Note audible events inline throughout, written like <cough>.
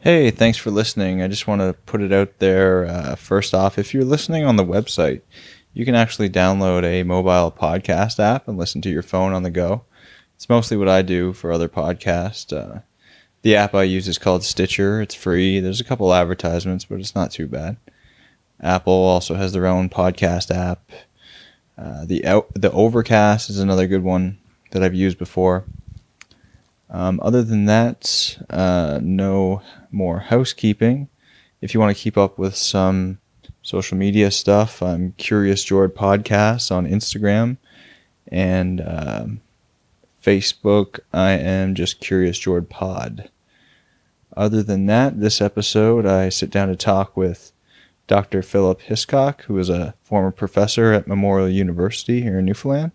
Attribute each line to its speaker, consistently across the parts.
Speaker 1: Hey, thanks for listening. I just want to put it out there. Uh, first off, if you're listening on the website, you can actually download a mobile podcast app and listen to your phone on the go. It's mostly what I do for other podcasts. Uh, the app I use is called Stitcher. It's free. There's a couple advertisements, but it's not too bad. Apple also has their own podcast app. Uh, the the Overcast is another good one that I've used before. Um, other than that, uh, no more housekeeping. If you want to keep up with some social media stuff, I'm Curious Jord Podcast on Instagram and um, Facebook. I am just Curious Jord Pod. Other than that, this episode I sit down to talk with Dr. Philip Hiscock, who is a former professor at Memorial University here in Newfoundland.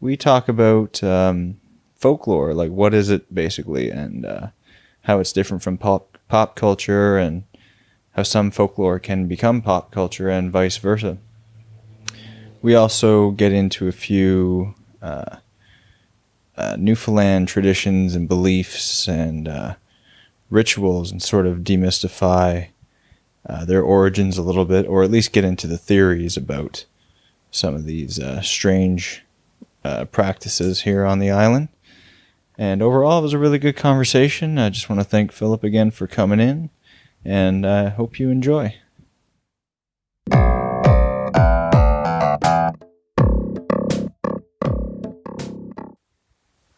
Speaker 1: We talk about um, folklore, like what is it basically, and uh, how it's different from pop pop culture, and how some folklore can become pop culture, and vice versa. We also get into a few uh, uh, Newfoundland traditions and beliefs and uh, rituals, and sort of demystify uh, their origins a little bit, or at least get into the theories about some of these uh, strange uh, practices here on the island. And overall, it was a really good conversation. I just want to thank Philip again for coming in, and I hope you enjoy.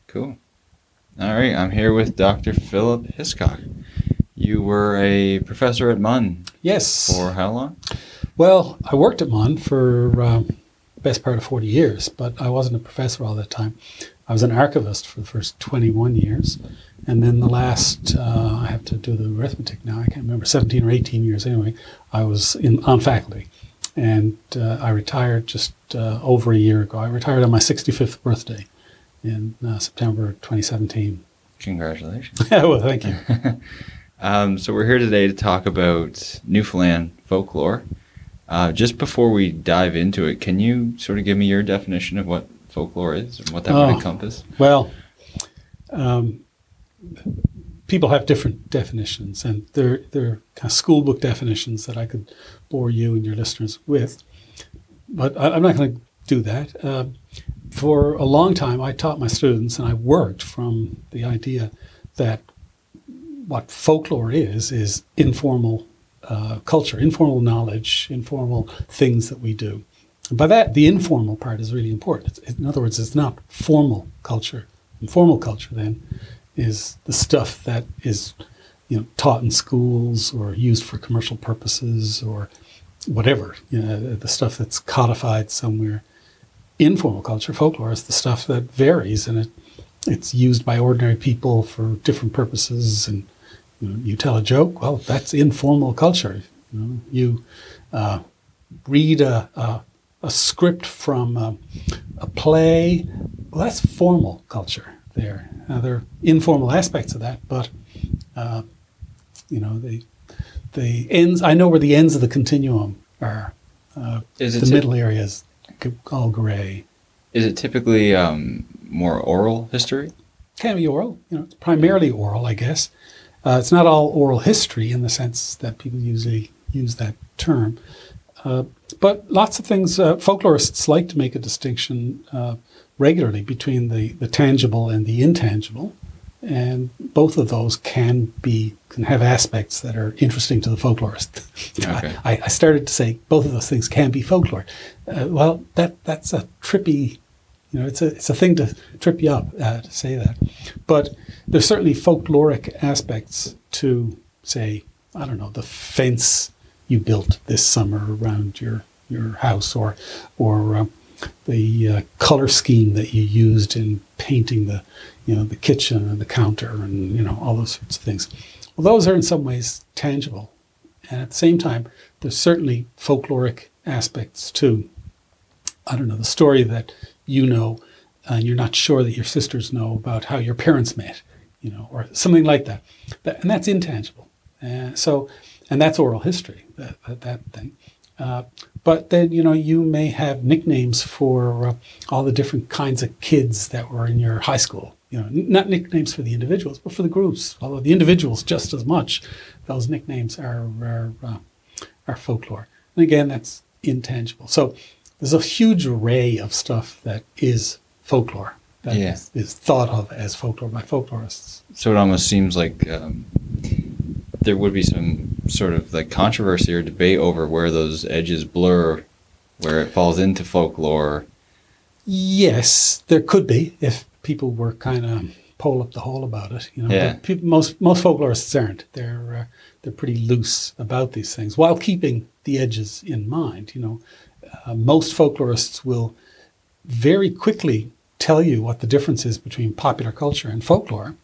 Speaker 1: Cool. All right, I'm here with Dr. Philip Hiscock. You were a professor at MUN.
Speaker 2: Yes.
Speaker 1: For how long?
Speaker 2: Well, I worked at MUN for um, best part of 40 years, but I wasn't a professor all that time. I was an archivist for the first 21 years. And then the last, uh, I have to do the arithmetic now, I can't remember, 17 or 18 years anyway, I was in, on faculty. And uh, I retired just uh, over a year ago. I retired on my 65th birthday in uh, September 2017.
Speaker 1: Congratulations. <laughs>
Speaker 2: well, thank you. <laughs>
Speaker 1: Um, so we're here today to talk about Newfoundland folklore. Uh, just before we dive into it, can you sort of give me your definition of what folklore is and what that
Speaker 2: oh,
Speaker 1: would encompass?
Speaker 2: Well, um, people have different definitions, and they're they're kind of school book definitions that I could bore you and your listeners with. But I, am not going to do that. Uh, for a long time, I taught my students, and I worked from the idea that what folklore is is informal uh, culture, informal knowledge, informal things that we do. And by that, the informal part is really important. It's, in other words, it's not formal culture. Informal culture then is the stuff that is, you know, taught in schools or used for commercial purposes or whatever. You know, the stuff that's codified somewhere. Informal culture, folklore, is the stuff that varies and it, it's used by ordinary people for different purposes and you, know, you tell a joke, well, that's informal culture. You, know, you uh, read a, a, a, script from a, a, play, well, that's formal culture there. Now, there are informal aspects of that, but, uh, you know, the, the ends, I know where the ends of the continuum are. Uh,
Speaker 1: is
Speaker 2: it the middle area is all gray.
Speaker 1: Is it typically um, more oral history?
Speaker 2: Can be oral. You know, it's primarily oral, I guess. Uh, it's not all oral history in the sense that people usually use that term. Uh, but lots of things, uh, folklorists like to make a distinction uh, regularly between the, the tangible and the intangible. And both of those can be can have aspects that are interesting to the folklorist. <laughs>
Speaker 1: Okay.
Speaker 2: I, I, started to say both of those things can be folklore. Uh, well, that that's a trippy you know, it's a it's a thing to trip you up uh, to say that, but there's certainly folkloric aspects to say I don't know the fence you built this summer around your your house, or or uh, the uh, color scheme that you used in painting the you know the kitchen and the counter and you know all those sorts of things. Well, those are in some ways tangible, and at the same time, there's certainly folkloric aspects too. I don't know the story that you know, and you're not sure that your sisters know about how your parents met, you know, or something like that. that and that's intangible. Uh, so, and that's oral history, that, that, that thing. Uh, but then, you know, you may have nicknames for uh, all the different kinds of kids that were in your high school. You know, n- not nicknames for the individuals, but for the groups. Although the individuals just as much, those nicknames are are, uh, are folklore. And again, that's intangible. So there's a huge array of stuff that is folklore that
Speaker 1: Yeah.
Speaker 2: is, is thought of as folklore by folklorists.
Speaker 1: So it almost seems like um, there would be some sort of like controversy or debate over where those edges blur, where it falls into folklore.
Speaker 2: Yes, there could be if people were kind of pole up the hole about it. You know,
Speaker 1: Yeah.
Speaker 2: But peop most most folklorists aren't. They're uh, they're pretty loose about these things while keeping the edges in mind. You know, uh, most folklorists will very quickly tell you what the difference is between popular culture and folklore.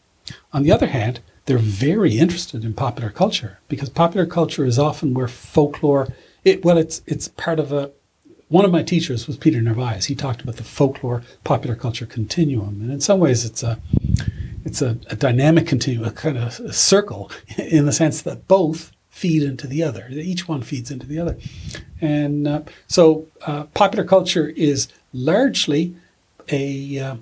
Speaker 2: On the other hand, they're very interested in popular culture because popular culture is often where folklore. It, well, it's it's part of a one of my teachers was Peter Narvaez. He talked about the folklore popular culture continuum, and in some ways, it's a it's a, a dynamic continuum, a kind of a circle, in the sense that both feed into the other. Each one feeds into the other, and uh, so uh, popular culture is largely a uh,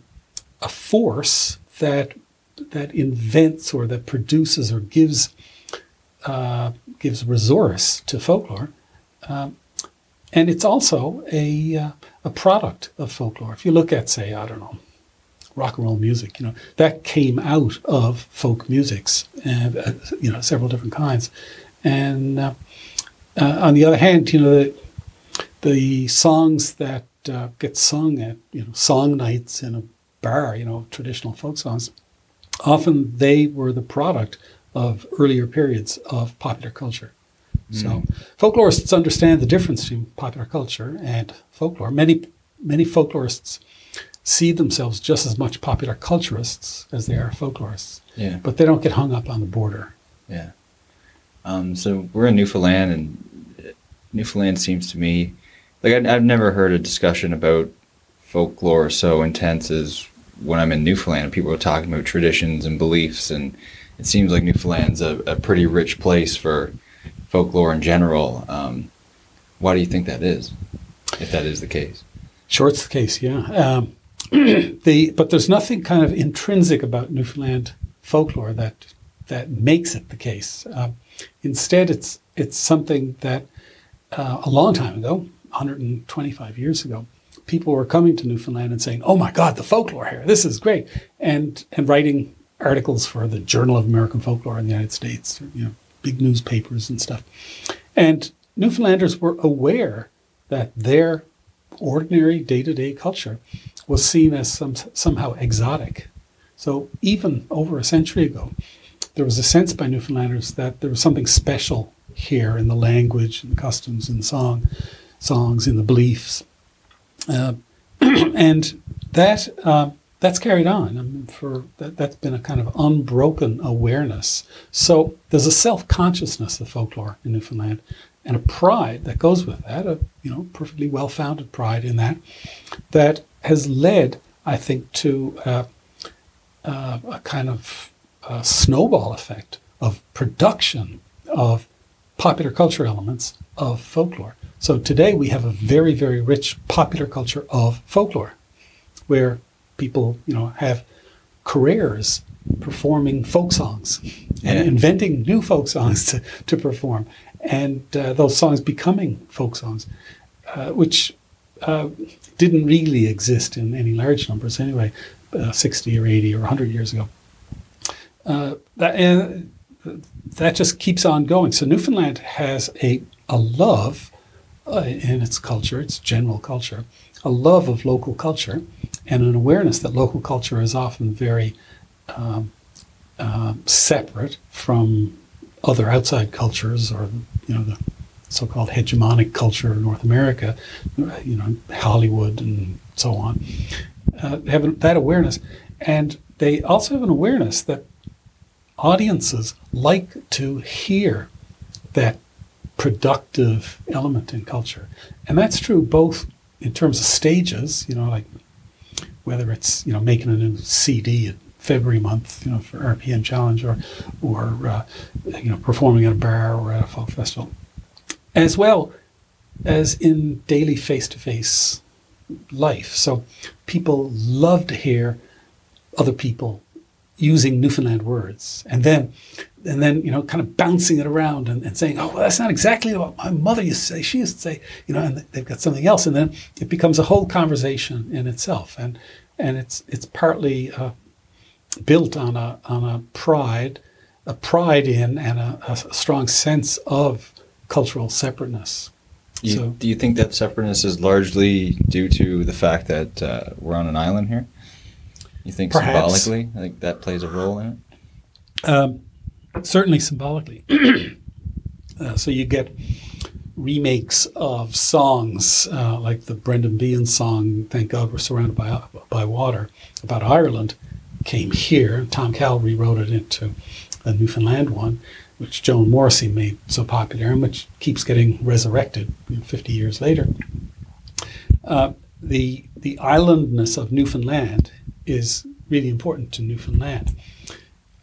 Speaker 2: a force that that invents or that produces or gives uh, gives resource to folklore. Um, and it's also a, uh, a product of folklore. If you look at, say, I don't know, rock and roll music, you know, that came out of folk musics, and, uh, you know, several different kinds. And uh, uh, on the other hand, you know, the, the songs that uh, get sung at, you know, song nights in a bar, you know, traditional folk songs, often they were the product of earlier periods of popular culture. So folklorists understand the difference between popular culture and folklore. Many many folklorists see themselves just as much popular culturists as they are folklorists,
Speaker 1: Yeah.
Speaker 2: but they don't get hung up on the border.
Speaker 1: Yeah. Um, so we're in Newfoundland, and Newfoundland seems to me like I've, I've never heard a discussion about folklore so intense as when I'm in Newfoundland. People are talking about traditions and beliefs, and it seems like Newfoundland's a, a pretty rich place for folklore in general. Um, why do you think that is? If that is the case,
Speaker 2: Sure, it's the case, yeah. Um, <clears throat> the but there's nothing kind of intrinsic about Newfoundland folklore that that makes it the case. Um, instead, it's it's something that uh, a long time ago, 125 years ago, people were coming to Newfoundland and saying, "Oh my God, the folklore here! This is great!" and and writing articles for the Journal of American Folklore in the United States, you know, big newspapers and stuff. And Newfoundlanders were aware that their ordinary day-to-day culture was seen as some, somehow exotic. So even over a century ago, there was a sense by Newfoundlanders that there was something special here in the language, and the customs, and song, songs, in the beliefs, uh, <clears throat> and that uh, that's carried on. I mean, for that, that's been a kind of unbroken awareness. So there's a self-consciousness of folklore in Newfoundland, and a pride that goes with that. A you know perfectly well-founded pride in that, that has led, I think, to uh, uh, a kind of uh, snowball effect of production of popular culture elements of folklore. So today we have a very, very rich popular culture of folklore, where people, you know, have careers performing folk songs and
Speaker 1: Yeah.
Speaker 2: inventing new folk songs to, to perform, and uh, those songs becoming folk songs, uh, which uh, didn't really exist in any large numbers anyway, uh, 60 or 80 or 100 years ago. Uh, that, and that just keeps on going. So Newfoundland has a, a love uh, in its culture, its general culture, a love of local culture, and an awareness that local culture is often very um, uh, separate from other outside cultures or you know the so-called hegemonic culture of North America, you know Hollywood and so on. Uh, they have that awareness, and they also have an awareness that audiences like to hear that productive element in culture. And that's true both in terms of stages, you know, like whether it's, you know, making a new CD in February month, you know, for RPM Challenge or, or uh, you know, performing at a bar or at a folk festival, as well as in daily face-to-face life. So people love to hear other people using Newfoundland words, and then and then you know kind of bouncing it around and, and saying, oh, well, that's not exactly what my mother used to say. She used to say, you know, and they've got something else, and then it becomes a whole conversation in itself, and and it's it's partly uh, built on a on a pride, a pride in, and a, a strong sense of cultural separateness.
Speaker 1: You,
Speaker 2: So-
Speaker 1: do you think that separateness is largely due to the fact that uh, we're on an island here? You think
Speaker 2: Perhaps.
Speaker 1: symbolically, I think that plays a role in it.
Speaker 2: Um, certainly symbolically. <clears throat> uh, so you get remakes of songs uh, like the Brendan Behan song "Thank God We're Surrounded by by Water" about Ireland came here. Tom Cahill rewrote it into a Newfoundland one, which Joan Morrissey made so popular and which keeps getting resurrected you know, 50 years later. Uh, the the islandness of Newfoundland is really important to Newfoundland.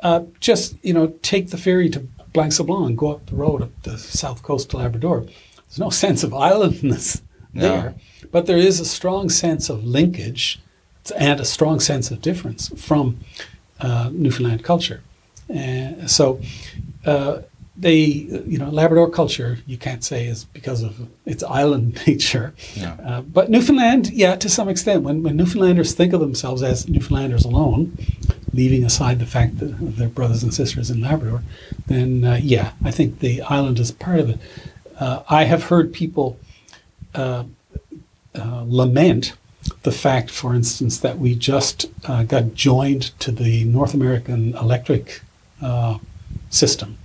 Speaker 2: Uh, just you know, take the ferry to Blanc Sablon and go up the road up the south coast to Labrador. There's no <laughs> sense of islandness
Speaker 1: No.
Speaker 2: there, but there is a strong sense of linkage and a strong sense of difference from uh, Newfoundland culture. And so, uh, they, you know, Labrador culture, you can't say is because of its island <laughs> nature.
Speaker 1: Yeah.
Speaker 2: Uh, but Newfoundland, yeah, to some extent, when, when Newfoundlanders think of themselves as Newfoundlanders alone, leaving aside the fact that their brothers and sisters in Labrador, then uh, yeah, I think the island is part of it. Uh, I have heard people uh, uh, lament the fact, for instance, that we just uh, got joined to the North American electric uh, system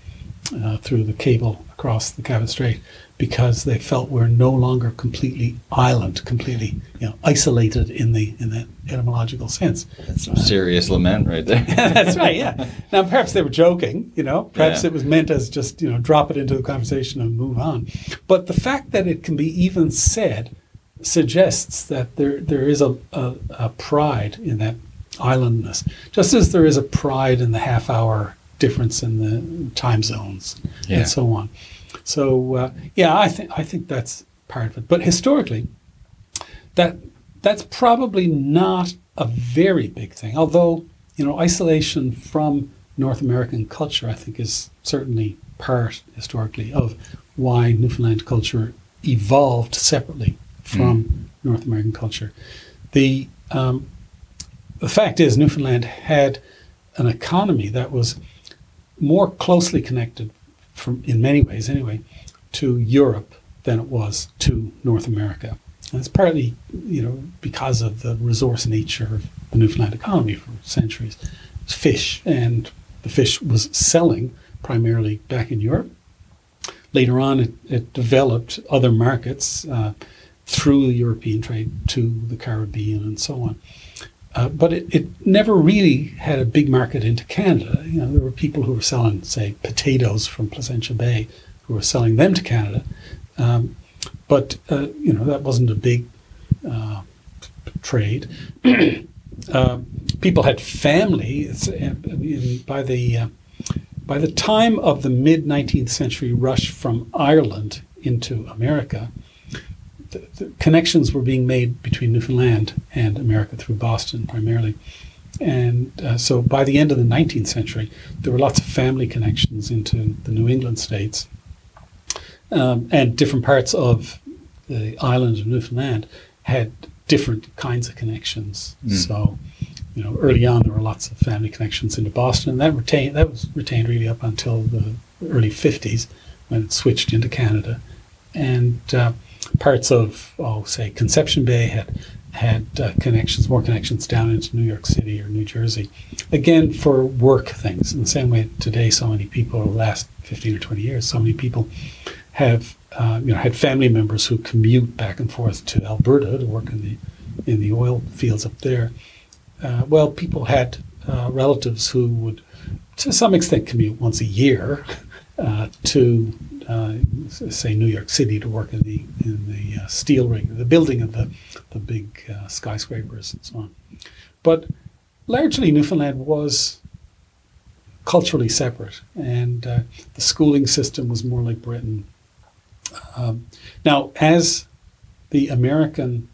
Speaker 2: through the cable across the Cabot Strait because they felt we're no longer completely island, completely you know isolated in the in that etymological sense.
Speaker 1: That's some serious lament right there. <laughs>
Speaker 2: That's right. Yeah. Now, perhaps they were joking. You know, perhaps
Speaker 1: Yeah.
Speaker 2: it was meant as just you know drop it into the conversation and move on. But the fact that it can be even said suggests that there there is a, a, a pride in that islandness, just as there is a pride in the half hour difference in the time zones
Speaker 1: Yeah.
Speaker 2: and so on. So uh, yeah, I think I think that's part of it. But historically, that that's probably not a very big thing. Although you know, isolation from North American culture, I think, is certainly part historically of why Newfoundland culture evolved separately from North American culture. The um, the fact is, Newfoundland had an economy that was more closely connected, in many ways anyway, to Europe than it was to North America. And it's partly, you know, because of the resource nature of the Newfoundland economy for centuries. Fish, and the fish was selling primarily back in Europe. Later on, it, it developed other markets uh, through the European trade to the Caribbean and so on. Uh, but it, it never really had a big market into Canada. You know, there were people who were selling, say, potatoes from Placentia Bay, who were selling them to Canada. Um, but uh, you know that wasn't a big uh, trade. <clears throat> Um people had family. Uh, by the uh, by the time of the mid 19th century rush from Ireland into America, the, the connections were being made between Newfoundland and America through Boston primarily. And uh, so by the end of the 19th century, there were lots of family connections into the New England states. Um, and different parts of the island of Newfoundland had different kinds of connections.
Speaker 1: Mm.
Speaker 2: So, you know, early on there were lots of family connections into Boston, and that retained that was retained really up until the early 50s when it switched into Canada. And uh, parts of, oh, say, Conception Bay had had uh, connections, more connections down into New York City or New Jersey. Again, for work things. In the same way today, so many people over the last 15 or 20 years, so many people have uh, you know had family members who commute back and forth to Alberta to work in the in the oil fields up there. Uh, well, people had uh, relatives who would, to some extent, commute once a year <laughs> uh, to, uh, say, New York City to work in the in the uh, steel ring, the building of the the big uh, skyscrapers and so on. But largely, Newfoundland was culturally separate, and uh, the schooling system was more like Britain. Um, now, as the American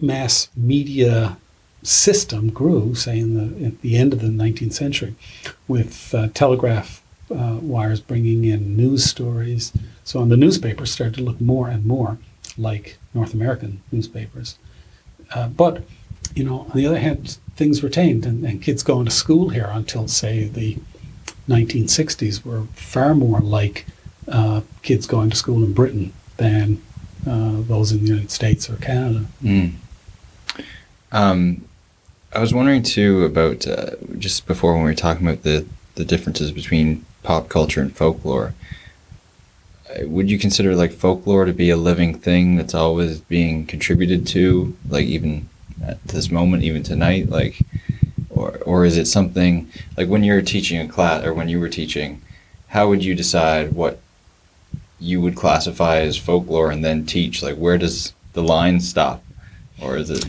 Speaker 2: mass media system grew, say in the at the end of the 19th century, with uh, telegraph uh, wires bringing in news stories. So on the newspapers started to look more and more like North American newspapers. Uh, but you know, on the other hand, things retained, and, and kids going to school here until say the 1960s were far more like uh, kids going to school in Britain than uh, those in the United States or Canada.
Speaker 1: Mm. Um, I was wondering too about uh, just before when we were talking about the the differences between pop culture and folklore. uh, Would you consider like folklore to be a living thing that's always being contributed to, like even at this moment, even tonight, like, or or is it something like when you're teaching a class or when you were teaching, how would you decide what you would classify as folklore and then teach? Like, where does the line stop, or is it?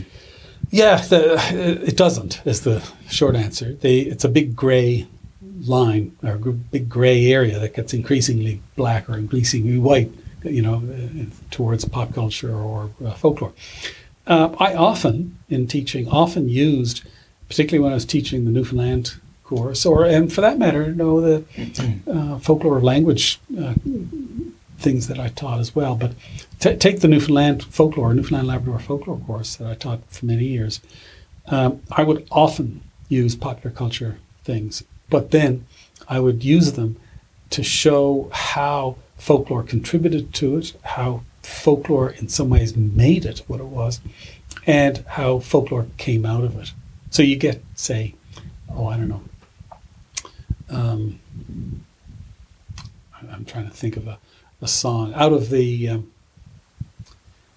Speaker 2: Yeah, the, it doesn't. Is the short answer. They, it's a big gray line or big gray area that gets increasingly black or increasingly white. You know, uh, towards pop culture or uh, folklore. Uh, I often, in teaching, often used, particularly when I was teaching the Newfoundland course, or and for that matter, you know, the uh, folklore language uh, things that I taught as well. But t- take the Newfoundland folklore, Newfoundland Labrador folklore course that I taught for many years. Um, I would often use popular culture things, but then I would use them to show how folklore contributed to it, how folklore in some ways made it what it was, and how folklore came out of it. So you get, say, oh, I don't know. Um, I'm trying to think of a, a song out of the, um,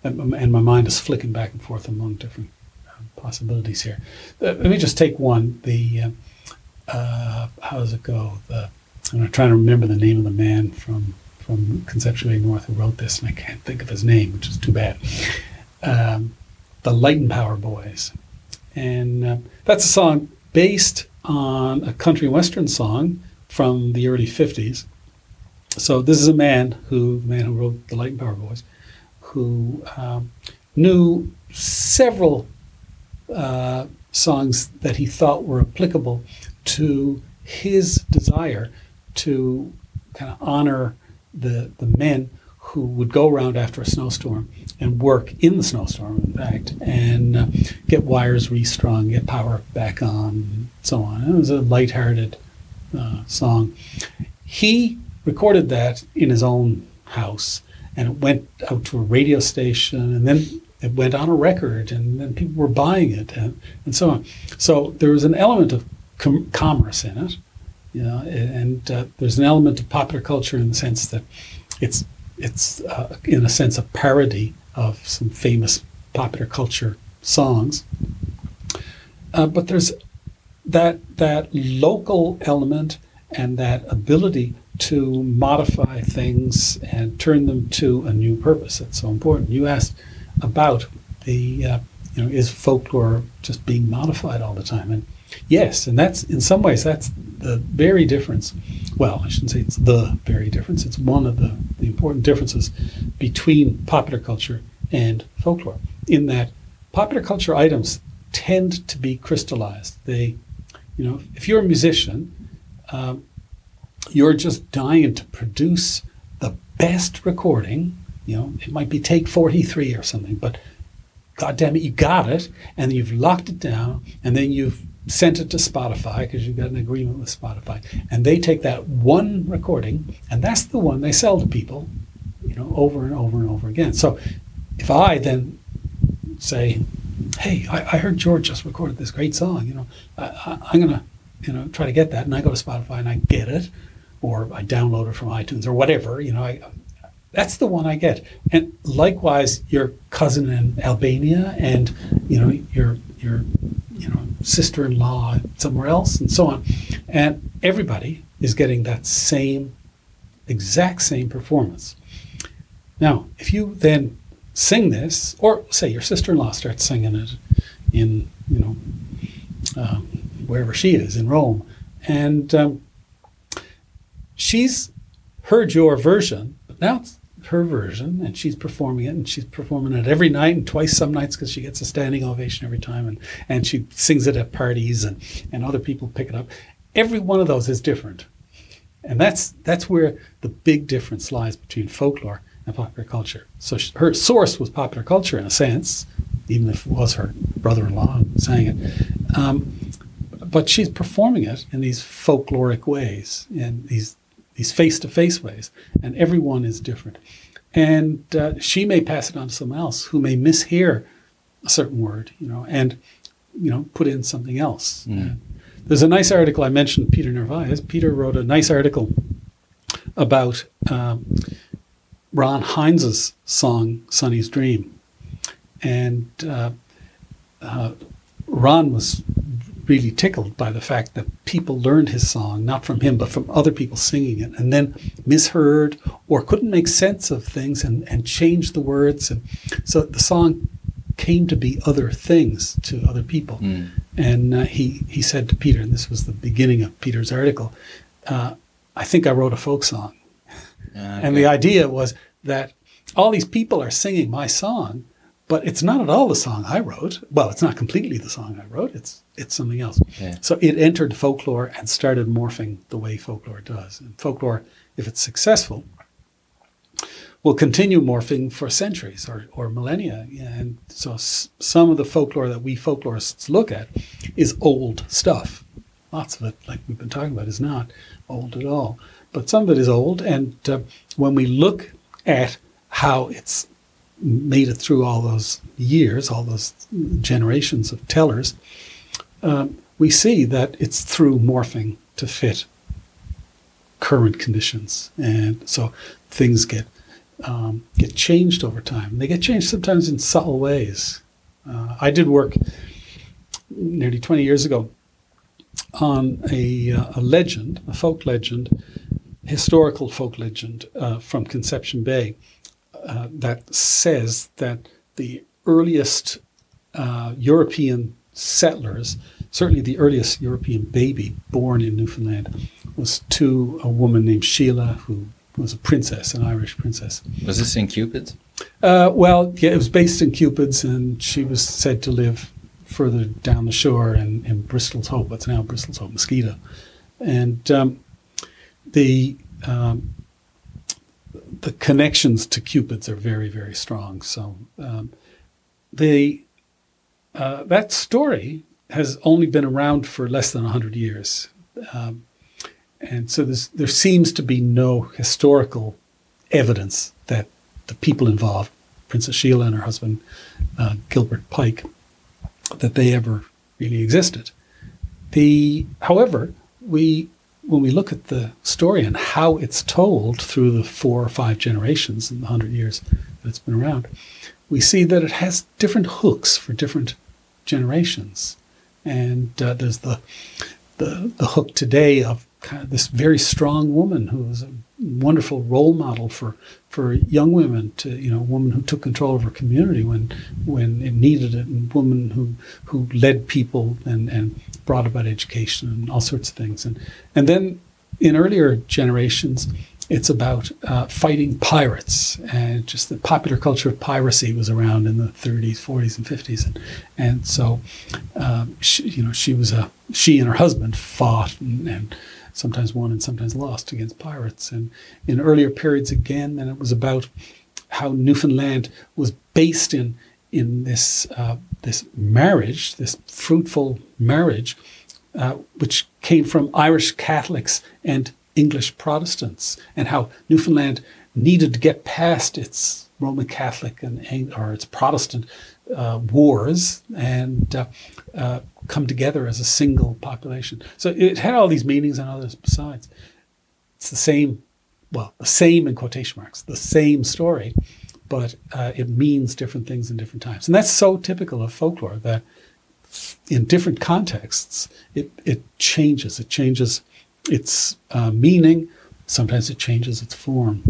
Speaker 2: and, my mind is flicking back and forth among different um, possibilities here. Uh, let me just take one. The um, uh, how does it go? The I'm trying to remember the name of the man from from Conception Bay North who wrote this, and I can't think of his name, which is too bad. Um, the Light and Power Boys, and uh, that's a song based on a country western song from the early '50s. So this is a man who, the man who wrote the Light and Power Boys, who um, knew several uh, songs that he thought were applicable to his desire to kind of honor the the men who would go around after a snowstorm and work in the snowstorm, in fact, and uh, get wires restrung, get power back on, and so on. It was a lighthearted uh, song. He recorded that in his own house, and it went out to a radio station, and then it went on a record, and then people were buying it, and, and so on. So there was an element of com- commerce in it, you know, and uh, there's an element of popular culture in the sense that it's it's uh, in a sense a parody of some famous popular culture songs. Uh, but there's that that local element and that ability to modify things and turn them to a new purpose. That's so important. You asked about the uh, you know is folklore just being modified all the time and yes and that's in some ways that's the very difference. Well i shouldn't say it's the very difference. It's one of the, the important differences between popular culture and folklore in that popular culture items tend to be crystallized. They you know if you're a musician um, you're just dying to produce the best recording you know it might be take 43 or something but god damn it you got it and you've locked it down and then you've sent it to spotify because you've got an agreement with spotify and they take that one recording and that's the one they sell to people you know over and over and over again so if i then say hey i, I heard george just recorded this great song you know I, i'm gonna you know try to get that and i go to spotify and i get it or i download it from itunes or whatever you know i that's the one I get. And likewise, your cousin in Albania and you know your your you know sister-in-law somewhere else and so on, and everybody is getting that same exact same performance. Now, if you then sing this, or say your sister-in-law starts singing it in you know um, wherever she is in Rome, and um, she's heard your version, but now it's her version, and she's performing it, and she's performing it every night and twice some nights because she gets a standing ovation every time, and, and she sings it at parties, and, and other people pick it up. Every one of those is different. And that's, that's where the big difference lies between folklore and popular culture. So sh- her source was popular culture in a sense, even if it was her brother-in-law who sang it. Um, but she's performing it in these folkloric ways, in these these face-to-face ways, and everyone is different. And uh, she may pass it on to someone else who may mishear a certain word, you know, and you know put in something else.
Speaker 1: Mm.
Speaker 2: There's a nice article I mentioned. Peter Narvaez. Peter wrote a nice article about um, Ron Hynes's song "Sonny's Dream," and uh, uh, Ron was really tickled by the fact that people learned his song not from him but from other people singing it, and then misheard or couldn't make sense of things and and changed the words, and so the song came to be other things to other people.
Speaker 1: Mm.
Speaker 2: And uh, he he said to Peter, and this was the beginning of Peter's article. Uh, I think I wrote a folk song.
Speaker 1: Ah,
Speaker 2: And the idea was that all these people are singing my song, but it's not at all the song I wrote. Well, it's not completely the song I wrote. It's it's something else.
Speaker 1: Yeah.
Speaker 2: So it entered folklore and started morphing the way folklore does. And folklore, if it's successful, will continue morphing for centuries or, or millennia. And so s- some of the folklore that we folklorists look at is old stuff. Lots of it, like we've been talking about, is not old at all. But some of it is old. And uh, when we look at how it's made it through all those years, all those generations of tellers, um, we see that it's through morphing to fit current conditions. And so things get um, get changed over time. They get changed sometimes in subtle ways. Uh, I did work nearly 20 years ago on a, uh, a legend, a folk legend, historical folk legend uh, from Conception Bay uh, that says that the earliest uh, European settlers, certainly the earliest European baby born in Newfoundland, was to a woman named Sheila, who was a princess, an Irish princess.
Speaker 1: Was this in Cupid's?
Speaker 2: Uh, well, yeah, it was based in Cupid's, and she was said to live further down the shore in, in Bristol's Hope, what's now Bristol's Hope, Mosquito. And um, the um, the connections to Cupid's are very, very strong. So um, the uh, that story has only been around for less than hundred years, um, and so there seems to be no historical evidence that the people involved, Princess Sheila and her husband uh, Gilbert Pike, that they ever really existed. The, however, we when we look at the story and how it's told through the four or five generations in the hundred years that it's been around, we see that it has different hooks for different generations. And uh, there's the, the the hook today of kind of this very strong woman who was a wonderful role model for for young women to you know a woman who took control of her community when when it needed it and a woman who who led people and and brought about education and all sorts of things and and then in earlier generations it's about uh, fighting pirates and just the popular culture of piracy was around in the 30s 40s and 50s and and so um, she, you know she was a she and her husband fought and, and sometimes won and sometimes lost against pirates. And in earlier periods again, then it was about how Newfoundland was based in in this uh, this marriage, this fruitful marriage, uh, which came from Irish Catholics and English Protestants, and how Newfoundland needed to get past its Roman Catholic and or its Protestant uh, wars and uh, uh, come together as a single population. So it had all these meanings and others besides. It's the same, well, the same in quotation marks, the same story, but uh, it means different things in different times. And that's so typical of folklore that in different contexts, it, it changes. It changes its uh, meaning. Sometimes it changes its form.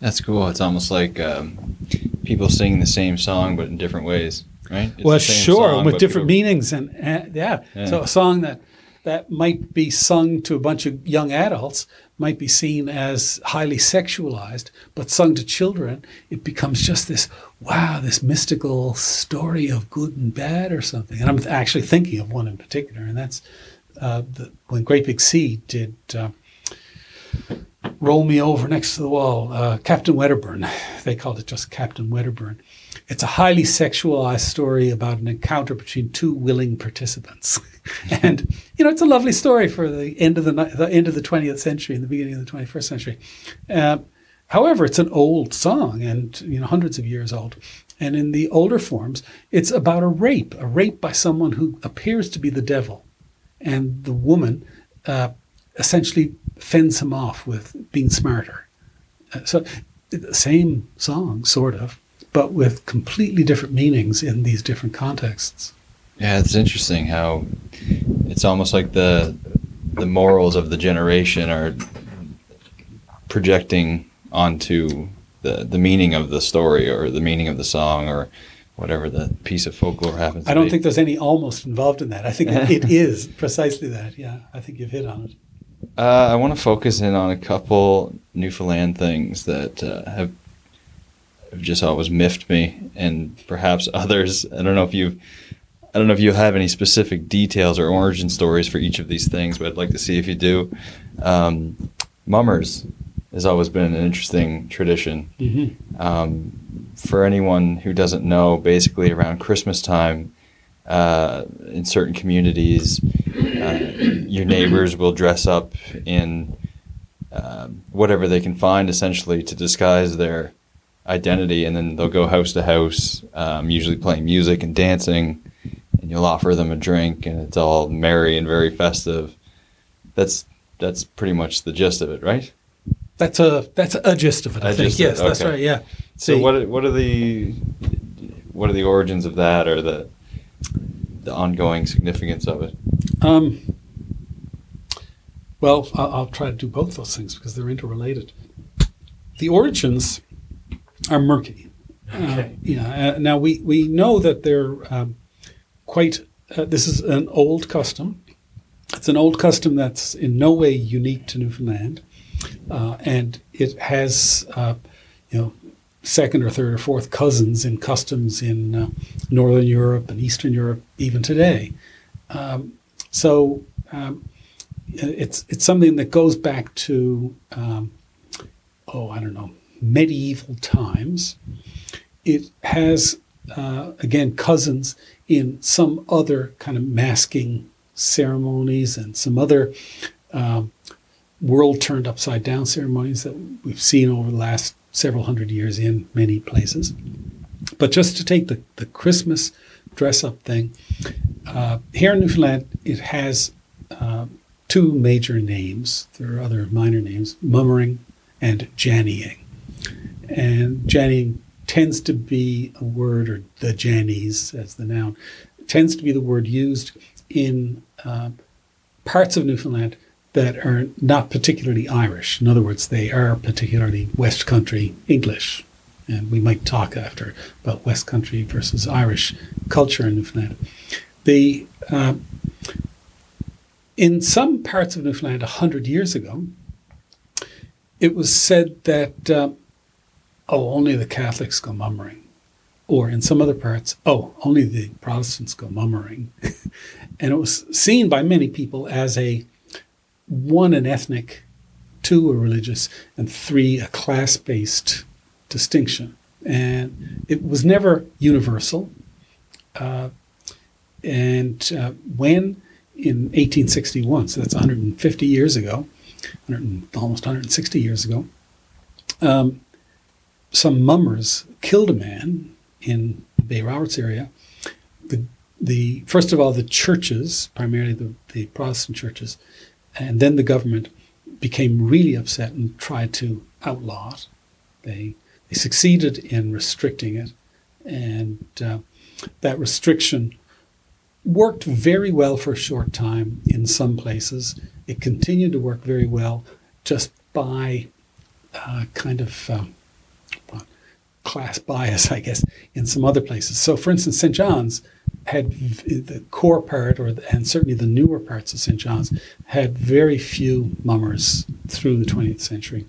Speaker 1: That's cool. It's almost like um, people singing the same song but in different ways, right? It's
Speaker 2: well, sure,
Speaker 1: song,
Speaker 2: with different
Speaker 1: people-
Speaker 2: meanings and, and yeah.
Speaker 1: Yeah.
Speaker 2: So a song that that might be sung to a bunch of young adults might be seen as highly sexualized, but sung to children, it becomes just this wow, this mystical story of good and bad or something. And I'm actually thinking of one in particular, and that's uh, the, when Great Big Sea did. Uh, Roll Me Over Next to the Wall, uh, Captain Wedderburn. <laughs> They called it just Captain Wedderburn. It's a highly sexualized story about an encounter between two willing participants. <laughs> and, you know, it's a lovely story for the end of the, the end of the 20th century and the beginning of the 21st century. Uh, however, it's an old song and, you know, hundreds of years old. And in the older forms, it's about a rape, a rape by someone who appears to be the devil. And the woman uh, essentially fends him off with being smarter. Uh, so, same song, sort of, but with completely different meanings in these different contexts.
Speaker 1: Yeah, it's interesting how it's almost like the the morals of the generation are projecting onto the the meaning of the story or the meaning of the song or whatever the piece of folklore happens.
Speaker 2: I don't
Speaker 1: be.
Speaker 2: think there's any almost involved in that. I think it, it <laughs> is precisely that. Yeah, I think you've hit on it.
Speaker 1: Uh, I want to focus in on a couple Newfoundland things that uh, have have just always miffed me, and perhaps <laughs> others. I don't know if you, I don't know if you have any specific details or origin stories for each of these things, but I'd like to see if you do. Um, mummers has always been an interesting tradition.
Speaker 2: Mm-hmm.
Speaker 1: Um, for anyone who doesn't know, basically around Christmas time, uh, in certain communities, uh, your neighbors will dress up in um, whatever they can find, essentially, to disguise their identity, and then they'll go house to house, um, usually playing music and dancing, and you'll offer them a drink, and it's all merry and very festive. That's that's pretty much the gist of it, right?
Speaker 2: That's a that's a gist of it. I
Speaker 1: A
Speaker 2: think yes,
Speaker 1: it,
Speaker 2: that's
Speaker 1: okay.
Speaker 2: right. Yeah.
Speaker 1: So what what are the what are the origins of that, or the the ongoing significance of it?
Speaker 2: Um, well, I'll, I'll try to do both those things because they're interrelated. The origins are murky.
Speaker 1: Okay.
Speaker 2: Uh, yeah. Uh, now we we know that they're um, quite. Uh, this is an old custom. It's an old custom that's in no way unique to Newfoundland, uh, and it has, uh, you know, second or third or fourth cousins in customs in uh, Northern Europe and Eastern Europe even today. Um, so um, it's it's something that goes back to um, oh I don't know medieval times. It has uh, again cousins in some other kind of masking ceremonies and some other um, world turned upside down ceremonies that we've seen over the last several hundred years in many places. But just to take the, the Christmas dress up thing, uh, here in Newfoundland, it has uh, two major names. There are other minor names mummering and jannying. And jannying tends to be a word, or the jannies as the noun, tends to be the word used in uh, parts of Newfoundland that are not particularly Irish. In other words, they are particularly West Country English. And we might talk after about West Country versus Irish culture in Newfoundland. The, uh, in some parts of Newfoundland 100 years ago, it was said that, uh, oh, only the Catholics go mummering. Or in some other parts, oh, only the Protestants go mummering. <laughs> and it was seen by many people as a one, an ethnic, two, a religious, and three, a class based distinction. And it was never universal. Uh, and uh, when in 1861, so that's 150 years ago, 100, almost 160 years ago, um, some mummers killed a man in the Bay Roberts area. The, the first of all, the churches, primarily the, the Protestant churches, and then the government became really upset and tried to outlaw it. They they succeeded in restricting it, and uh, that restriction worked very well for a short time in some places. It continued to work very well just by uh, kind of um, class bias, <laughs> I guess, in some other places. So, for instance, St. John's had the core part, or the, and certainly the newer parts of St. John's, had very few mummers through the 20th century.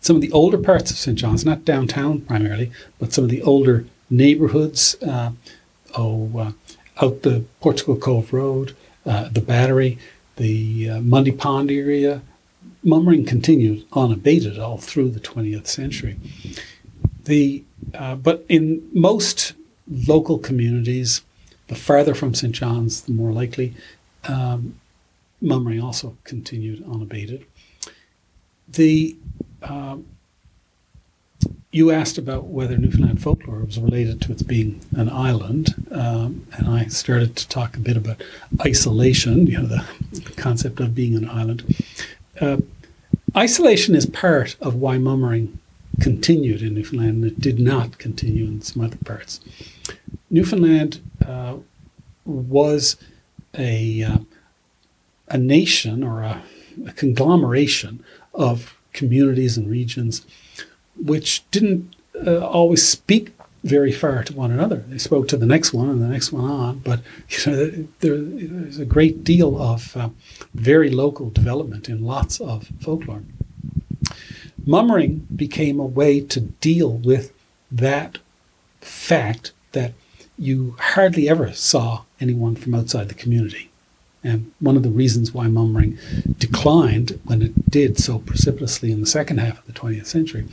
Speaker 2: Some of the older parts of St. John's, not downtown primarily, but some of the older neighborhoods, uh, oh, uh, out the Portugal Cove Road, uh, the Battery, the uh, Mundy Pond area, mummering continued unabated all through the 20th century. The, uh, but in most local communities, the farther from St. John's, the more likely, um, mummering also continued unabated. The um, you asked about whether Newfoundland folklore was related to its being an island, um, and I started to talk a bit about isolation, you know, the concept of being an island. Uh, isolation is part of why mummering continued in Newfoundland, and it did not continue in some other parts. Newfoundland uh, was a uh, a nation or a, a conglomeration of communities and regions which didn't uh, always speak very far to one another. They spoke to the next one and the next one on, but you know, there, there's a great deal of uh, very local development in lots of folklore. Mummering became a way to deal with that fact that you hardly ever saw anyone from outside the community. And one of the reasons why mummering declined when it did so precipitously in the second half of the 20th century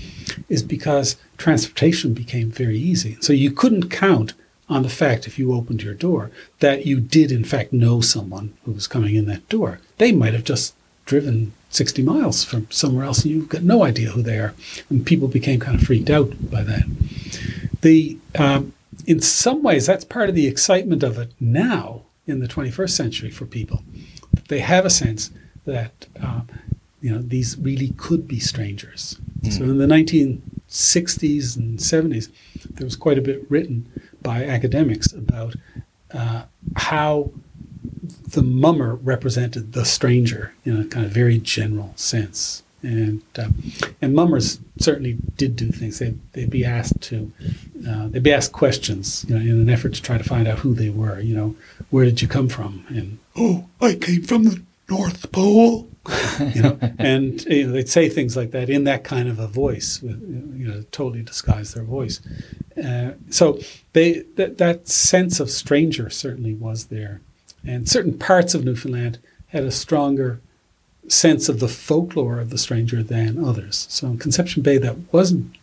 Speaker 2: is because transportation became very easy. So you couldn't count on the fact, if you opened your door, that you did in fact know someone who was coming in that door. They might have just driven 60 miles from somewhere else and you've got no idea who they are. And people became kind of freaked out by that. The, um, in some ways, that's part of the excitement of it now in the 21st century for people. They have a sense that uh, you know these really could be strangers. Mm. So in the 1960s and 70s, there was quite a bit written by academics about uh, how the mummer represented the stranger in a kind of very general sense. And uh, and mummers certainly did do things. They they'd be asked to uh, they'd be asked questions, you know, in an effort to try to find out who they were. You know, where did you come from? And
Speaker 3: oh, I came from the North Pole. <laughs>
Speaker 2: you know, and you know, they'd say things like that in that kind of a voice, with, you know, totally disguise their voice. Uh, so they that that sense of stranger certainly was there, and certain parts of Newfoundland had a stronger sense of the folklore of the stranger than others. So in Conception Bay, that wasn't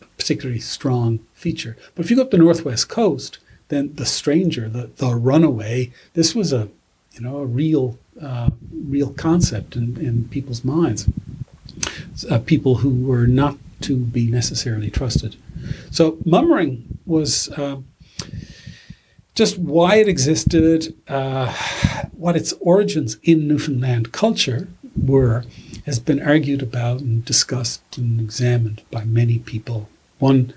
Speaker 2: a particularly strong feature. But if you go up the northwest coast, then the stranger, the, the runaway, this was a you know a real uh, real concept in, in people's minds. Uh, people who were not to be necessarily trusted. So mummering was uh, just why it existed, uh, what its origins in Newfoundland culture were, has been argued about and discussed and examined by many people. One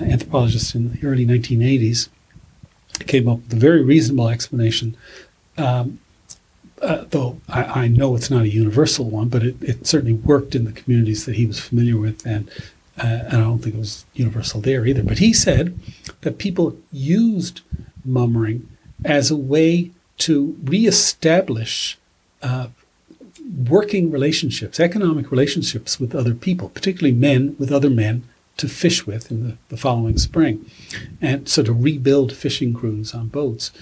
Speaker 2: anthropologist in the early 1980s came up with a very reasonable explanation. Um, uh, though I, I, know it's not a universal one, but it, it, certainly worked in the communities that he was familiar with, and, uh, and I don't think it was universal there either. But he said that people used mummering as a way to reestablish uh, working relationships, economic relationships with other people, particularly men with other men to fish with in the, the following spring. And so to rebuild fishing crews on boats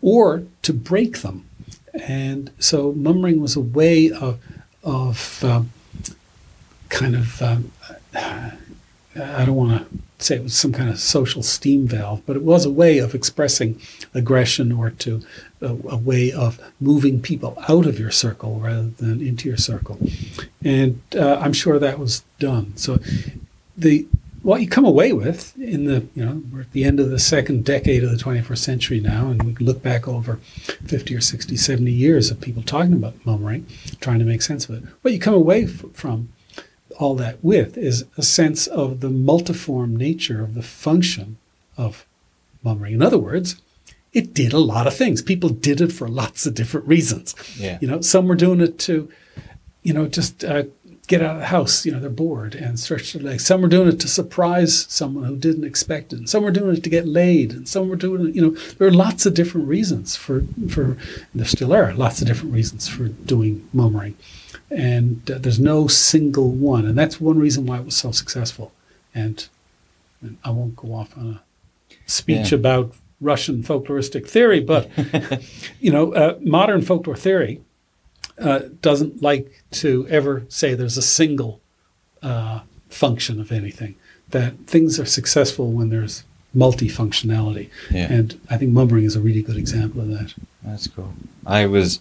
Speaker 2: or to break them. And so mummering was a way of, of um, kind of, um, I don't want to say it was some kind of social steam valve, but it was a way of expressing aggression or to a, way of moving people out of your circle rather than into your circle. And uh, I'm sure that was done. So the what you come away with in the you know we're at the end of the second decade of the 21st century now and we look back over 50 or 60 70 years of people talking about mummering trying to make sense of it what you come away f- from all that with is a sense of the multiform nature of the function of mummering. In other words, it did a lot of things. People did it for lots of different reasons.
Speaker 1: Yeah.
Speaker 2: You know, some were doing it to, you know, just uh, get out of the house. You know, they're bored and stretch their legs. Some were doing it to surprise someone who didn't expect it. And some were doing it to get laid. And some were doing it, you know, there are lots of different reasons for, for there still are lots of different reasons for doing mummering. And uh, there's no single one. And that's one reason why it was so successful. And, and I won't go off on a speech
Speaker 1: Yeah.
Speaker 2: about Russian folkloristic theory, but, <laughs> you know, uh, modern folklore theory uh, doesn't like to ever say there's a single uh, function of anything. That things are successful when there's multifunctionality,
Speaker 1: Yeah.
Speaker 2: and I think mummering is a really good example of that.
Speaker 1: That's cool. I was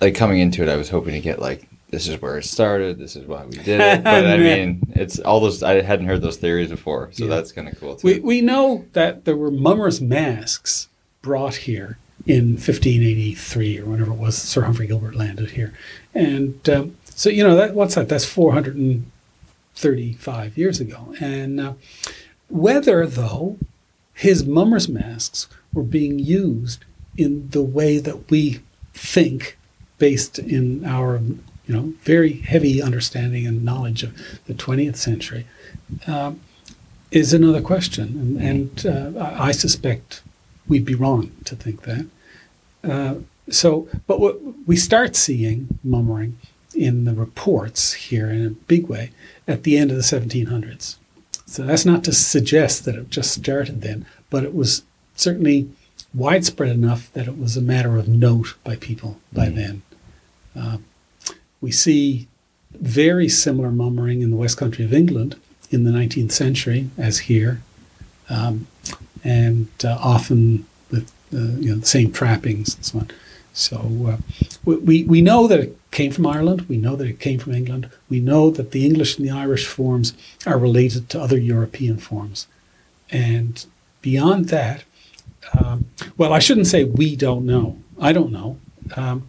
Speaker 1: like coming into it. I was hoping to get like this is where it started. This is why we did it. <laughs> But I mean, it's all those. I hadn't heard those theories before, so
Speaker 2: Yeah.
Speaker 1: that's kind of cool too.
Speaker 2: We we know that there were mummers' masks brought here in 1583 or whenever it was Sir Humphrey Gilbert landed here, and um, so you know that what's that? That's 435 years ago, and uh, whether though his mummers' masks were being used in the way that we think, based in our you know very heavy understanding and knowledge of the 20th century. Um, is another question, and, and uh, I suspect we'd be wrong to think that. Uh, so, but what we start seeing mummering in the reports here in a big way at the end of the 1700s. So that's not to suggest that it just started then, but it was certainly widespread enough that it was a matter of note by people by
Speaker 1: Mhm.
Speaker 2: then. We see very similar mummering in the West Country of England in the 19th century as here, um, and uh, often with uh, you know the same trappings and so on. So uh, we we know that it came from Ireland. We know that it came from England. We know that the English and the Irish forms are related to other European forms, and beyond that, um, well, I shouldn't say we don't know. I don't know. Um,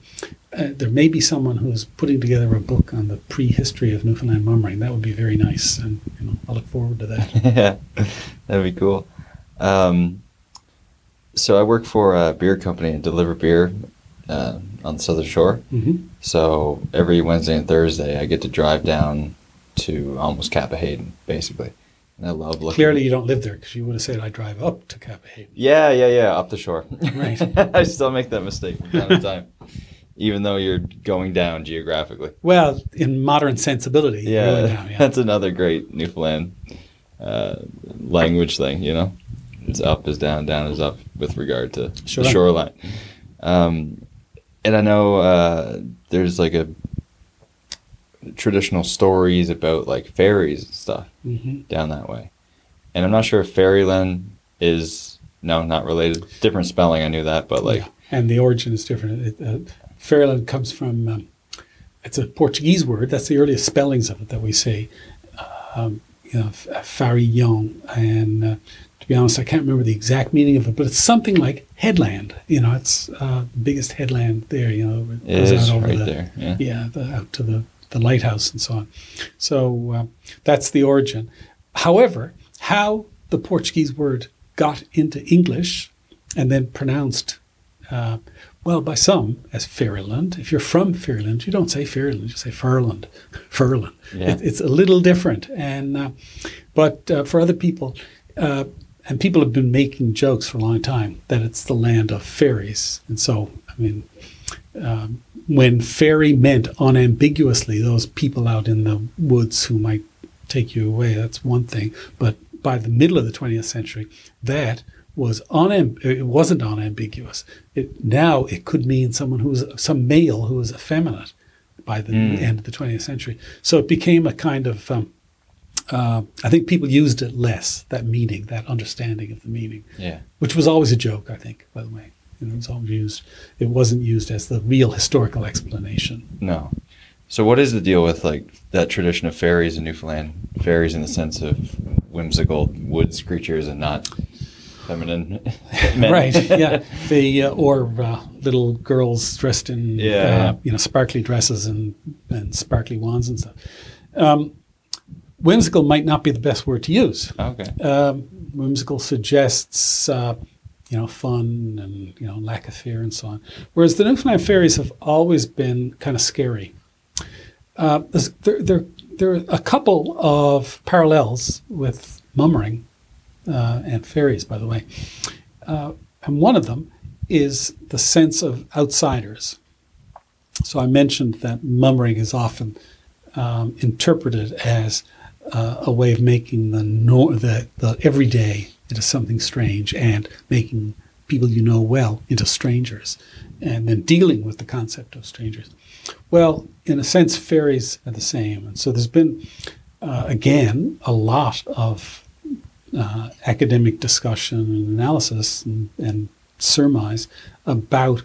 Speaker 2: uh, there may be someone who is putting together a book on the prehistory of Newfoundland mummering. That would be very nice, and you know, I look forward to that. <laughs>
Speaker 1: yeah, that'd be cool. Um, so I work for a beer company and deliver beer uh, on the Southern Shore.
Speaker 2: hmm
Speaker 1: So every Wednesday and Thursday, I get to drive down to almost Cappahayden, basically. And I love looking.
Speaker 2: Clearly, you don't live there because you would have said I drive up to Cappahayden.
Speaker 1: Yeah, yeah, yeah, up the shore.
Speaker 2: Right. <laughs>
Speaker 1: I still make that mistake from time to time, <laughs> even though you're going down geographically.
Speaker 2: Well, in modern sensibility,
Speaker 1: Yeah,
Speaker 2: down, yeah.
Speaker 1: that's another great Newfoundland uh, language thing. You know, it's up is down, down is up with regard to
Speaker 2: Shoreline.
Speaker 1: the shoreline. Um, and I know uh, there's like a traditional stories about like fairies and stuff
Speaker 2: hmm
Speaker 1: down that way, and I'm not sure if Ferryland is no, not related. Different spelling. I knew that, but like
Speaker 2: Yeah, and the origin is different. It, uh, Ferryland comes from um, it's a Portuguese word. That's the earliest spellings of it that we see. Um, you know, Farillon, and uh, to be honest, I can't remember the exact meaning of it, but it's something like headland. You know, it's uh, the biggest headland there. You know,
Speaker 1: it
Speaker 2: goes out over
Speaker 1: right
Speaker 2: the-
Speaker 1: there. Yeah.
Speaker 2: yeah, the, out to the, the lighthouse and so on. So uh, that's the origin. However, how the Portuguese word got into English and then pronounced, uh, well, by some as Ferryland. If you're from Ferryland, you don't say Ferryland, you say Furland. <laughs> Furland.
Speaker 1: Yeah.
Speaker 2: It, it's a little different. And uh, but uh, for other people, uh, and people have been making jokes for a long time that it's the land of fairies. And so, I mean, um, when fairy meant unambiguously those people out in the woods who might take you away, that's one thing. But by the middle of the 20th century, that was unam- it wasn't unambiguous. It now it could mean someone who was some male who was effeminate by the
Speaker 1: Mm.
Speaker 2: end of the 20th century. So it became a kind of um, uh, I think people used it less that meaning, that understanding of the meaning
Speaker 1: Yeah.
Speaker 2: which was always a joke, I think, by the way. You know, it was always used. It wasn't used as the real historical explanation.
Speaker 1: No. So what is the deal with like that tradition of fairies in Newfoundland? Fairies in the sense of whimsical woods creatures and not feminine <laughs> men.
Speaker 2: Right? Yeah. <laughs> The uh, or uh, little girls dressed in
Speaker 1: Yeah,
Speaker 2: uh,
Speaker 1: yeah.
Speaker 2: you know sparkly dresses and and sparkly wands and stuff. Um, whimsical might not be the best word to use.
Speaker 1: okay.
Speaker 2: Um, whimsical suggests, uh, you know, fun and you know lack of fear and so on. Whereas the Newfoundland fairies have always been kind of scary. Uh, there, there, there are a couple of parallels with mummering uh, and fairies, by the way. Uh, and one of them is the sense of outsiders. So I mentioned that mummering is often um, interpreted as uh, a way of making the, nor- the the everyday into something strange and making people you know well into strangers, and then dealing with the concept of strangers. Well, in a sense, fairies are the same, and so there's been uh, again a lot of uh, academic discussion and analysis and, and surmise about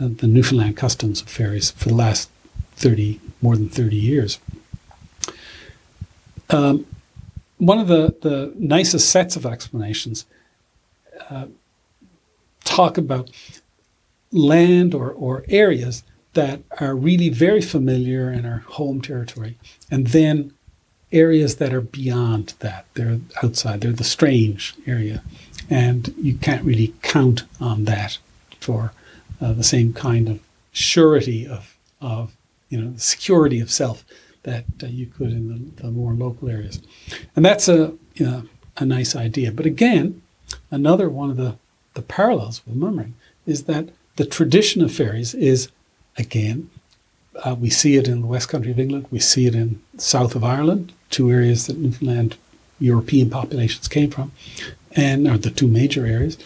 Speaker 2: uh, the Newfoundland customs of fairies for the last 30, more than 30 years. Um, one of the, the nicest sets of explanations uh, talk about land or, or areas that are really very familiar in our home territory, and then areas that are beyond that. They're outside, they're the strange area. And you can't really count on that for uh, the same kind of surety of, of you know, security of self that uh, you could in the, the more local areas. And that's a, you know, a nice idea. But again, another one of the, the parallels with mummering is that the tradition of fairies is, again, uh, we see it in the West Country of England, we see it in south of Ireland, two areas that Newfoundland European populations came from, and are the two major areas.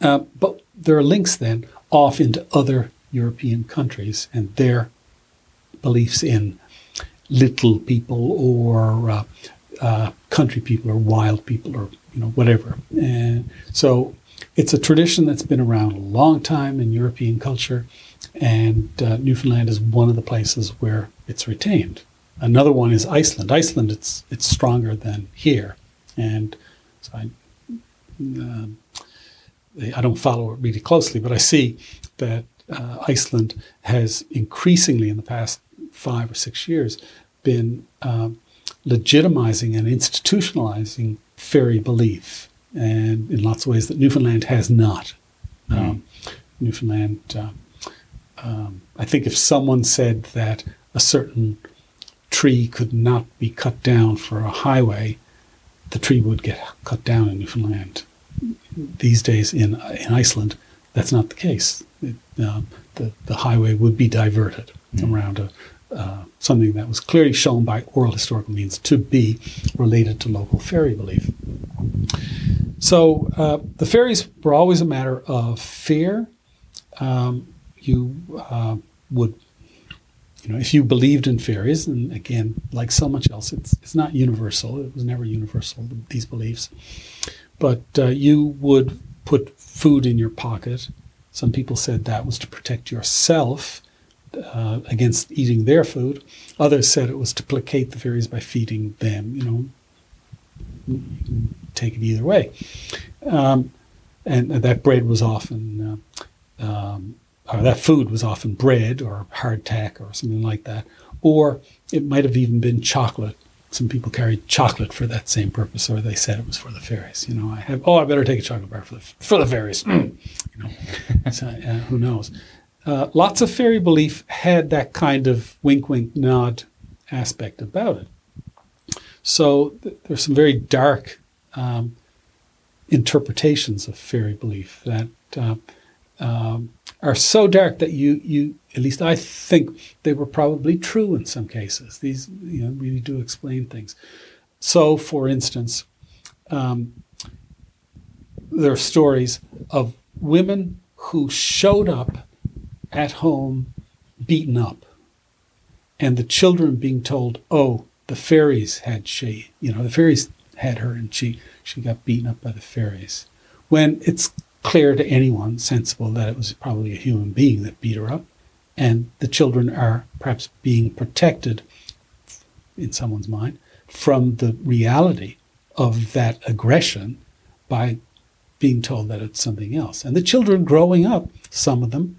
Speaker 2: Uh, but there are links then off into other European countries and their beliefs in little people or uh, uh, country people or wild people or you know whatever. And so it's a tradition that's been around a long time in European culture, and uh, Newfoundland is one of the places where it's retained. Another one is Iceland. Iceland, it's it's stronger than here, and so I. Um, I don't follow it really closely, but I see that uh, Iceland has increasingly in the past five or six years been um, legitimizing and institutionalizing fairy belief, and in lots of ways that Newfoundland has not. Um, Newfoundland, uh, um, I think if someone said that a certain tree could not be cut down for a highway, the tree would get cut down in Newfoundland. These days in, in Iceland, that's not the case. It, um, the, the highway would be diverted around a, uh, something that was clearly shown by oral historical means to be related to local fairy belief. So uh, the fairies were always a matter of fear. Um, you uh, would, you know, if you believed in fairies, and again, like so much else, it's it's not universal. It was never universal. These beliefs, but uh, you would put food in your pocket. Some people said that was to protect yourself uh, against eating their food. Others said it was to placate the fairies by feeding them. You know, you can take it either way. Um, and that bread was often, uh, um, or that food was often bread or hardtack or something like that. Or it might have even been chocolate. Some people carried chocolate for that same purpose, or they said it was for the fairies. You know, I have, oh, I better take a chocolate bar for the, for the fairies. <clears throat> you know, so, uh, who knows? Uh, lots of fairy belief had that kind of wink, wink, nod aspect about it. So th- there's some very dark um, interpretations of fairy belief that uh, um, are so dark that you, you, at least I think they were probably true in some cases. These, you know, really do explain things. So, for instance, um, there are stories of women who showed up at home beaten up and the children being told oh the fairies had she you know the fairies had her and she she got beaten up by the fairies when it's clear to anyone sensible that it was probably a human being that beat her up and the children are perhaps being protected in someone's mind from the reality of that aggression by being told that it's something else and the children growing up some of them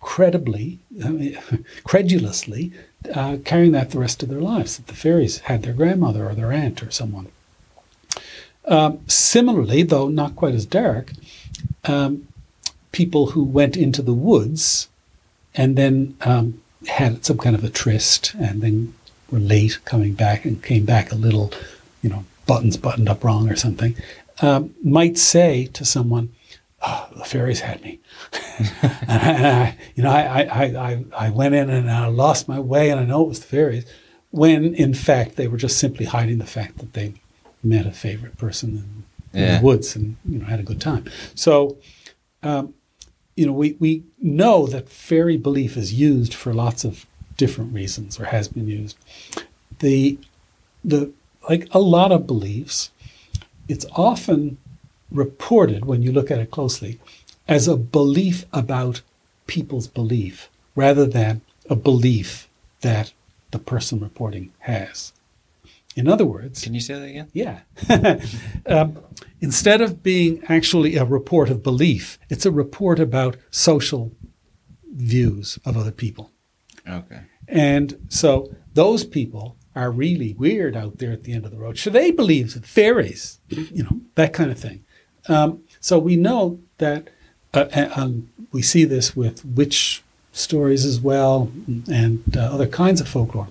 Speaker 2: credibly, I mean, <laughs> credulously, uh, carrying that the rest of their lives, that the fairies had their grandmother or their aunt or someone. Um, similarly, though not quite as dark, um, people who went into the woods and then um, had some kind of a tryst and then were late coming back and came back a little, you know, buttons buttoned up wrong or something, um, might say to someone, oh, the fairies had me. <laughs> and, I, and I, you know, I, I, I, I went in and I lost my way and I know it was the fairies, when in fact they were just simply hiding the fact that they met a favorite person in, in the woods and, you know, had a good time. So, um, you know, we, we know that fairy belief is used for lots of different reasons or has been used. The, the, like a lot of beliefs, it's often reported when you look at it closely as a belief about people's belief rather than a belief that the person reporting has. In other words,
Speaker 1: Can you say that again?
Speaker 2: yeah. <laughs> um, instead of being actually a report of belief, it's a report about social views of other people.
Speaker 1: Okay.
Speaker 2: And so those people are really weird out there at the end of the road. So they believe in fairies? You know, that kind of thing. Um, so we know that, uh, um, we see this with witch stories as well and uh, other kinds of folklore.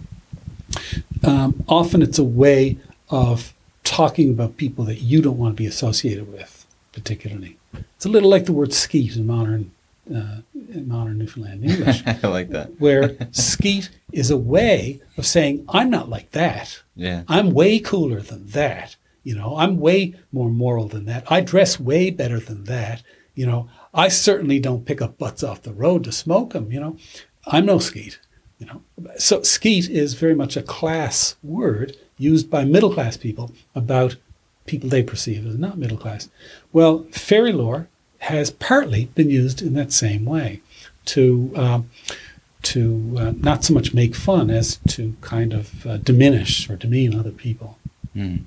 Speaker 2: Um, often it's a way of talking about people that you don't want to be associated with, particularly. It's a little like the word skeet in modern, uh, in modern Newfoundland <laughs> English
Speaker 1: I like that.
Speaker 2: where <laughs> skeet is a way of saying, I'm not like that.
Speaker 1: Yeah.
Speaker 2: I'm way cooler than that. You know, I'm way more moral than that. I dress way better than that. You know, I certainly don't pick up butts off the road to smoke them. You know, I'm no skeet. You know, so skeet is very much a class word used by middle class people about people they perceive as not middle class. Well, fairy lore has partly been used in that same way to um, to uh, not so much make fun as to kind of uh, diminish or demean other people.
Speaker 1: Hmm.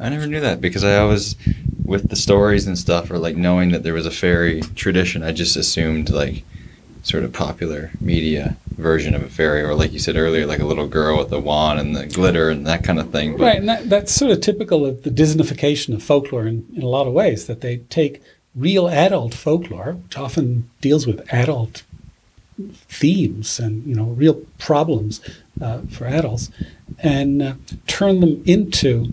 Speaker 1: I never knew that because I always, with the stories and stuff, or like knowing that there was a fairy tradition, I just assumed like sort of popular media version of a fairy, or like you said earlier, like a little girl with a wand and the glitter and that kind of thing. But
Speaker 2: Right, and that, that's sort of typical of the Disneyfication of folklore in, in a lot of ways, that they take real adult folklore, which often deals with adult themes and you know real problems uh, for adults, and uh, turn them into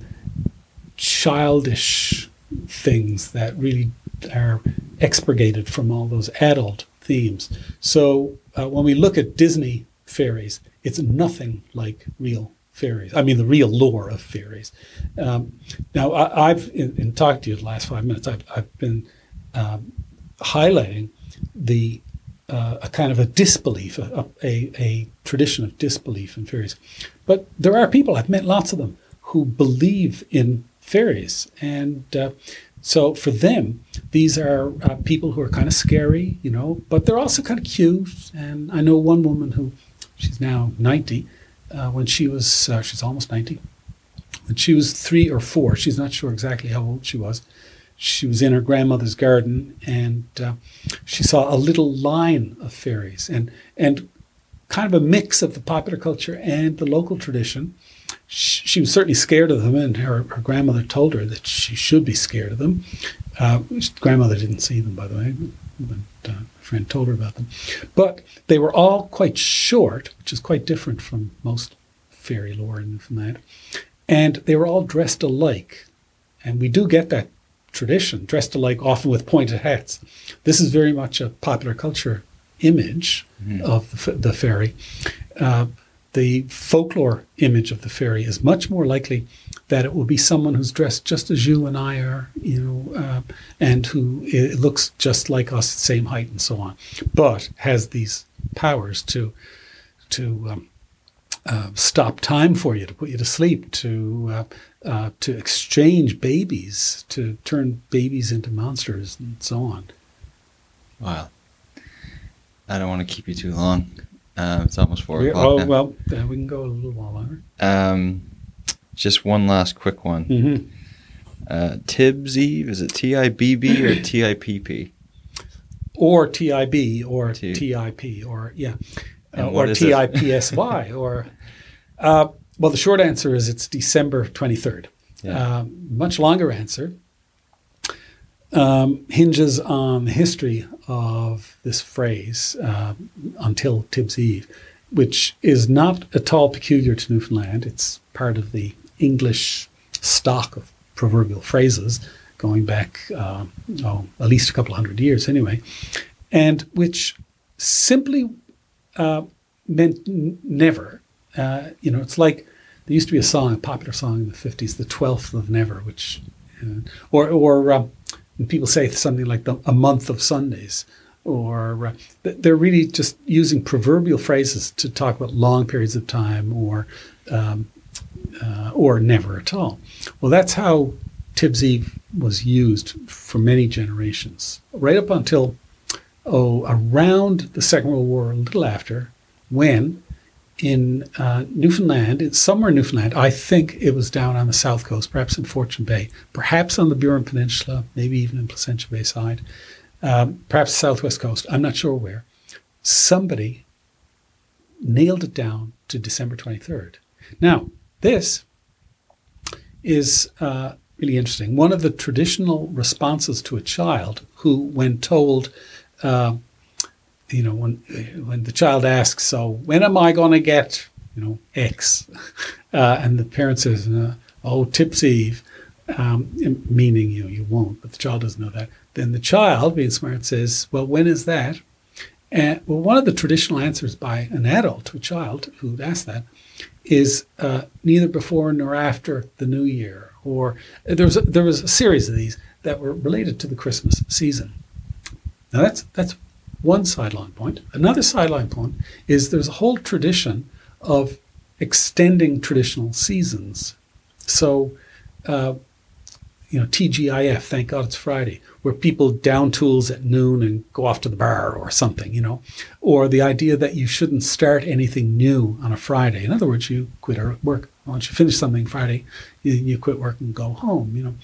Speaker 2: childish things that really are expurgated from all those adult themes. So uh, when we look at Disney fairies, it's nothing like real fairies. I mean, the real lore of fairies. Um, now, I, I've in, in talking to you the last five minutes, I've, I've been um, highlighting the uh, a kind of a disbelief, a, a, a tradition of disbelief in fairies. But there are people, I've met lots of them, who believe in fairies. And uh, so for them, these are uh, people who are kind of scary, you know, but they're also kind of cute. And I know one woman who, she's now 90, uh, when she was, uh, she's almost 90, when she was three or four, she's not sure exactly how old she was. She was in her grandmother's garden and uh, she saw a little line of fairies and, and kind of a mix of the popular culture and the local tradition. She, she was certainly scared of them, and her, her grandmother told her that she should be scared of them. Uh, grandmother didn't see them, by the way, but uh, a friend told her about them. But they were all quite short, which is quite different from most fairy lore and from that. And they were all dressed alike. And we do get that tradition, dressed alike, often with pointed hats. This is very much a popular culture image of the, the fairy. Uh, the folklore image of the fairy is much more likely that it will be someone who's dressed just as you and I are, you know, uh, and who looks just like us, same height and so on, but has these powers to to um, uh, stop time for you, to put you to sleep, to uh, uh, to exchange babies, to turn babies into monsters, and so on.
Speaker 1: wow. I don't want to keep you too long. Um, it's almost four
Speaker 2: We-
Speaker 1: o'clock.
Speaker 2: oh
Speaker 1: now.
Speaker 2: well, uh, we can go a little while longer.
Speaker 1: Um, just one last quick one.
Speaker 2: Mm-hmm.
Speaker 1: Uh, Tibbs Eve, is it T I B B or <clears throat> T I P P?
Speaker 2: or TIB or TIP or yeah, uh, or? TIPSY <laughs> or uh, well, the short answer is it's December twenty third.
Speaker 1: Yeah.
Speaker 2: Um, much longer answer. Um, hinges on the history of this phrase, uh, until Tibbs Eve, which is not at all peculiar to Newfoundland. It's part of the English stock of proverbial phrases going back, uh, oh, at least a couple hundred years anyway, and which simply uh, meant n- never. Uh, you know, it's like there used to be a song, a popular song in the 50s, The Twelfth of Never, which, uh, or, or when people say something like the, a month of Sundays, or uh, they're really just using proverbial phrases to talk about long periods of time or um, uh, or never at all. Well, that's how Tibbs Eve was used for many generations, right up until oh around the Second World War, a little after, when in uh, Newfoundland, somewhere in Newfoundland. I think it was down on the south coast, perhaps in Fortune Bay, perhaps on the Burin Peninsula, maybe even in Placentia Bay side, um, perhaps southwest coast. I'm not sure where. Somebody nailed it down to December 23rd. Now, this is uh, really interesting. One of the traditional responses to a child who, when told, uh, you know, when when the child asks, "So when am I going to get, you know, X?" <laughs> Uh, and the parent says, uh, "Oh, Tibbs Eve," um, meaning you know you won't, but the child doesn't know that. Then the child, being smart, says, "Well, when is that?" And well, one of the traditional answers by an adult to a child who'd asked that is uh, neither before nor after the New Year, or there was a, there was a series of these that were related to the Christmas season. Now that's that's one sideline point. Another sideline point is there's a whole tradition of extending traditional seasons. So, uh, you know, TGIF, thank God it's Friday, where people down tools at noon and go off to the bar or something, you know, or the idea that you shouldn't start anything new on a Friday. In other words, you quit work. Once you finish something Friday, you, quit work and go home, you know,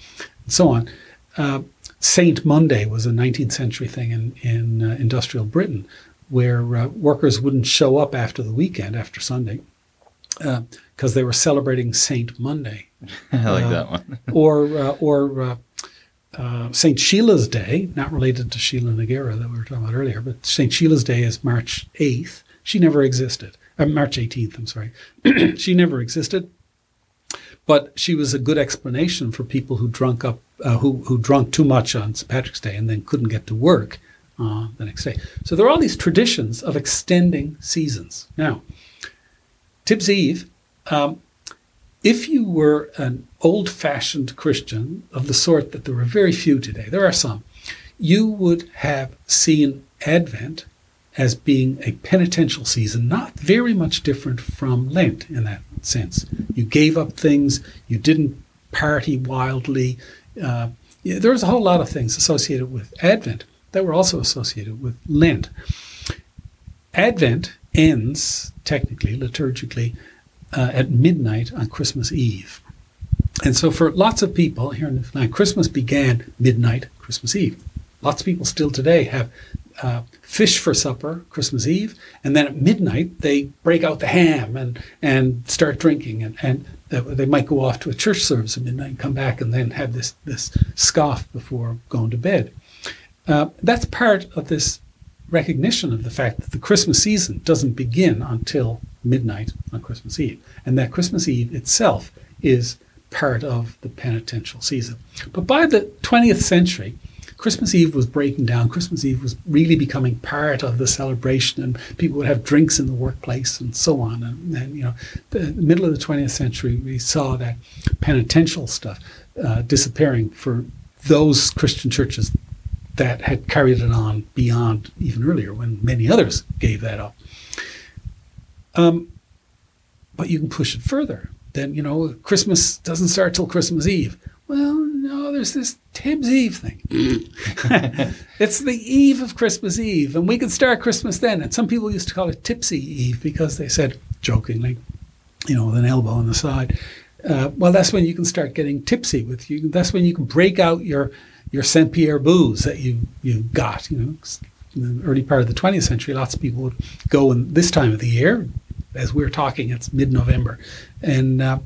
Speaker 2: and so on. Uh, Saint Monday was a 19th century thing in, in uh, industrial Britain where uh, workers wouldn't show up after the weekend, after Sunday, because uh, they were celebrating Saint Monday. <laughs>
Speaker 1: I like that one. <laughs>
Speaker 2: or uh, or uh, St. Sheila's Day, not related to Sheila NaGeira that we were talking about earlier, but St. Sheila's Day is March 8th. She never existed. March 18th, I'm sorry. <clears throat> she never existed. But she was a good explanation for people who drunk up, uh, who who drunk too much on St. Patrick's Day and then couldn't get to work uh, the next day. So there are all these traditions of extending seasons. Now, Tibbs Eve, um, if you were an old-fashioned Christian of the sort that there are very few today, there are some, you would have seen Advent as being a penitential season, not very much different from Lent in that sense. You gave up things, you didn't party wildly. Uh, yeah, there was a whole lot of things associated with Advent that were also associated with Lent. Advent ends, technically, liturgically, uh, at midnight on Christmas Eve. And so, for lots of people here in Newfoundland, Christmas began midnight, Christmas Eve. Lots of people still today have uh, fish for supper Christmas Eve, and then at midnight they break out the ham and and start drinking, and and they might go off to a church service at midnight and come back and then have this this scoff before going to bed. Uh, that's part of this recognition of the fact that the Christmas season doesn't begin until midnight on Christmas Eve, and that Christmas Eve itself is part of the penitential season. But by the 20th century, Christmas Eve was breaking down. Christmas Eve was really becoming part of the celebration, and people would have drinks in the workplace and so on. And, and you know, the, the, middle of the 20th century, we saw that penitential stuff uh, disappearing for those Christian churches that had carried it on beyond even earlier, when many others gave that up. Um, but you can push it further. Then you know, Christmas doesn't start till Christmas Eve. Well, no, there's this Tibbs Eve thing. <laughs> it's the eve of Christmas Eve, and we could start Christmas then. And some people used to call it Tipsy Eve because they said, jokingly, you know, with an elbow on the side, uh, well, that's when you can start getting tipsy with you. That's when you can break out your your Saint Pierre booze that you you got. You know, in the early part of the 20th century, lots of people would go in this time of the year, as we're talking, it's mid-November, and uh,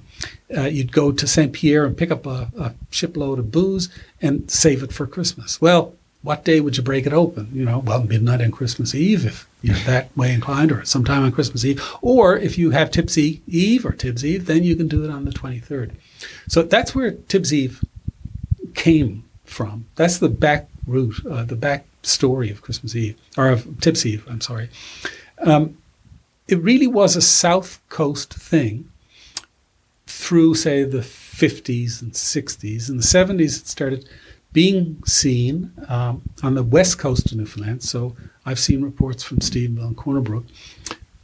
Speaker 2: uh, you'd go to Saint Pierre and pick up a, a shipload of booze and save it for Christmas. Well, what day would you break it open? You know, well, midnight on Christmas Eve if you're <laughs> that way inclined, or sometime on Christmas Eve. Or if you have Tipsy Eve or Tibbs Eve, then you can do it on the 23rd. So that's where Tibbs Eve came from. That's the back route, uh, the back story of Christmas Eve, or of Tibbs Eve, I'm sorry. Um, it really was a South Coast thing through, say, the 50s and 60s. In the 70s, it started being seen um, on the west coast of Newfoundland. So I've seen reports from Stephenville and Corner Brook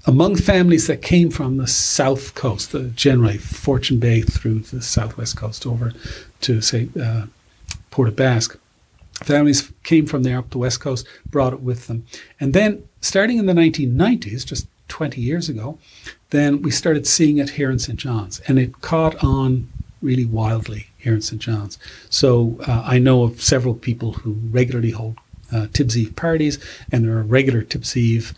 Speaker 2: among families that came from the south coast, uh, generally Fortune Bay through the southwest coast over to, say, uh, Port aux Basques. Families came from there up the west coast, brought it with them. And then, starting in the 1990s, just 20 years ago, then we started seeing it here in St. John's. And it caught on really wildly here in St. John's. So uh, I know of several people who regularly hold uh, Tibbs Eve parties, and there are regular Tibbs Eve.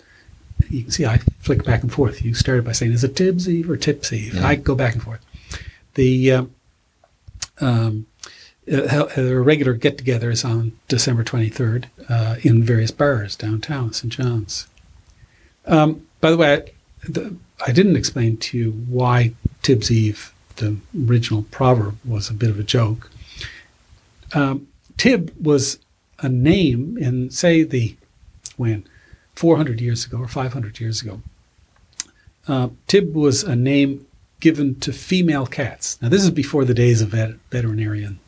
Speaker 2: You can see I flick back and forth. You started by saying, "Is it Tibbs Eve or Tips Eve?"
Speaker 1: Yeah.
Speaker 2: I go back and forth. The um, um, uh, there are regular get-togethers on December 23rd uh, in various bars downtown St. John's. Um, by the way, I, the, I didn't explain to you why Tibbs Eve, the original proverb, was a bit of a joke. Um, Tib was a name in, say, the when 400 years ago or 500 years ago. Uh, Tib was a name given to female cats. Now, this is before the days of vet- veterinarian,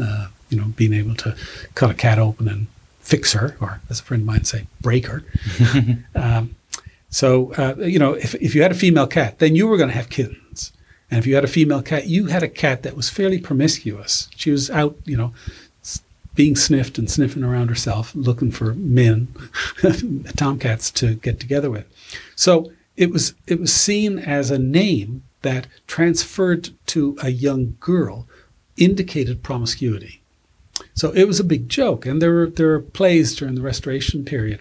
Speaker 2: uh, you know, being able to cut a cat open and fix her, or as a friend of mine say, break her. <laughs> um, so, uh, you know, if, if you had a female cat, then you were going to have kittens. And if you had a female cat, you had a cat that was fairly promiscuous. She was out, you know, being sniffed and sniffing around herself, looking for men, <laughs> tomcats to get together with. So it was it was seen as a name that transferred to a young girl indicated promiscuity. So it was a big joke, and there were there were plays during the Restoration period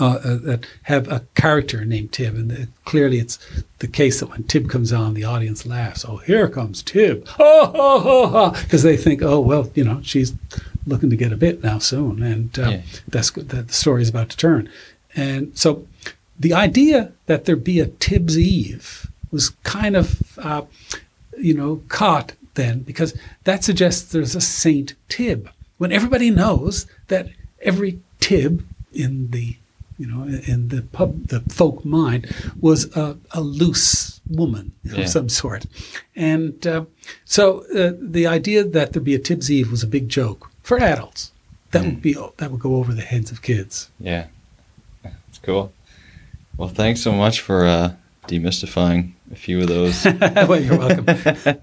Speaker 2: uh, uh, that have a character named Tib, and it, clearly it's the case that when Tib comes on, the audience laughs. Oh, here comes Tib! Oh, <laughs> ho, ho, ho! Because they think, oh, well, you know, she's looking to get a bit now soon, and uh,
Speaker 1: Yeah.
Speaker 2: that's. That the story is about to turn, and so the idea that there be a Tib's Eve was kind of, uh, you know, caught then because that suggests there's a Saint Tib. When everybody knows that every Tib in the you know in the pub the folk mind was a, a loose woman
Speaker 1: Yeah.
Speaker 2: of some sort. And uh, so uh, the idea that there'd be a Tib's Eve was a big joke for adults. That would be that would go over the heads of kids.
Speaker 1: Yeah, it's cool. Well, thanks so much for uh, demystifying a few of those. <laughs>
Speaker 2: well you're welcome <laughs>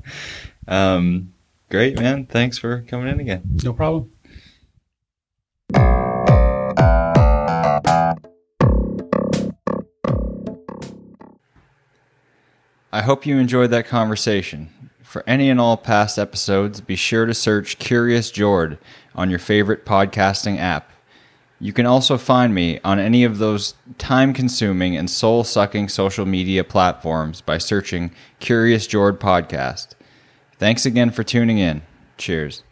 Speaker 1: um, great, man. Thanks for coming in again.
Speaker 2: no problem
Speaker 1: I hope you enjoyed that conversation. For any and all past episodes, be sure to search Curious Jord on your favorite podcasting app. You can also find me on any of those time consuming and soul sucking social media platforms by searching Curious Jord Podcast. Thanks again for tuning in. Cheers.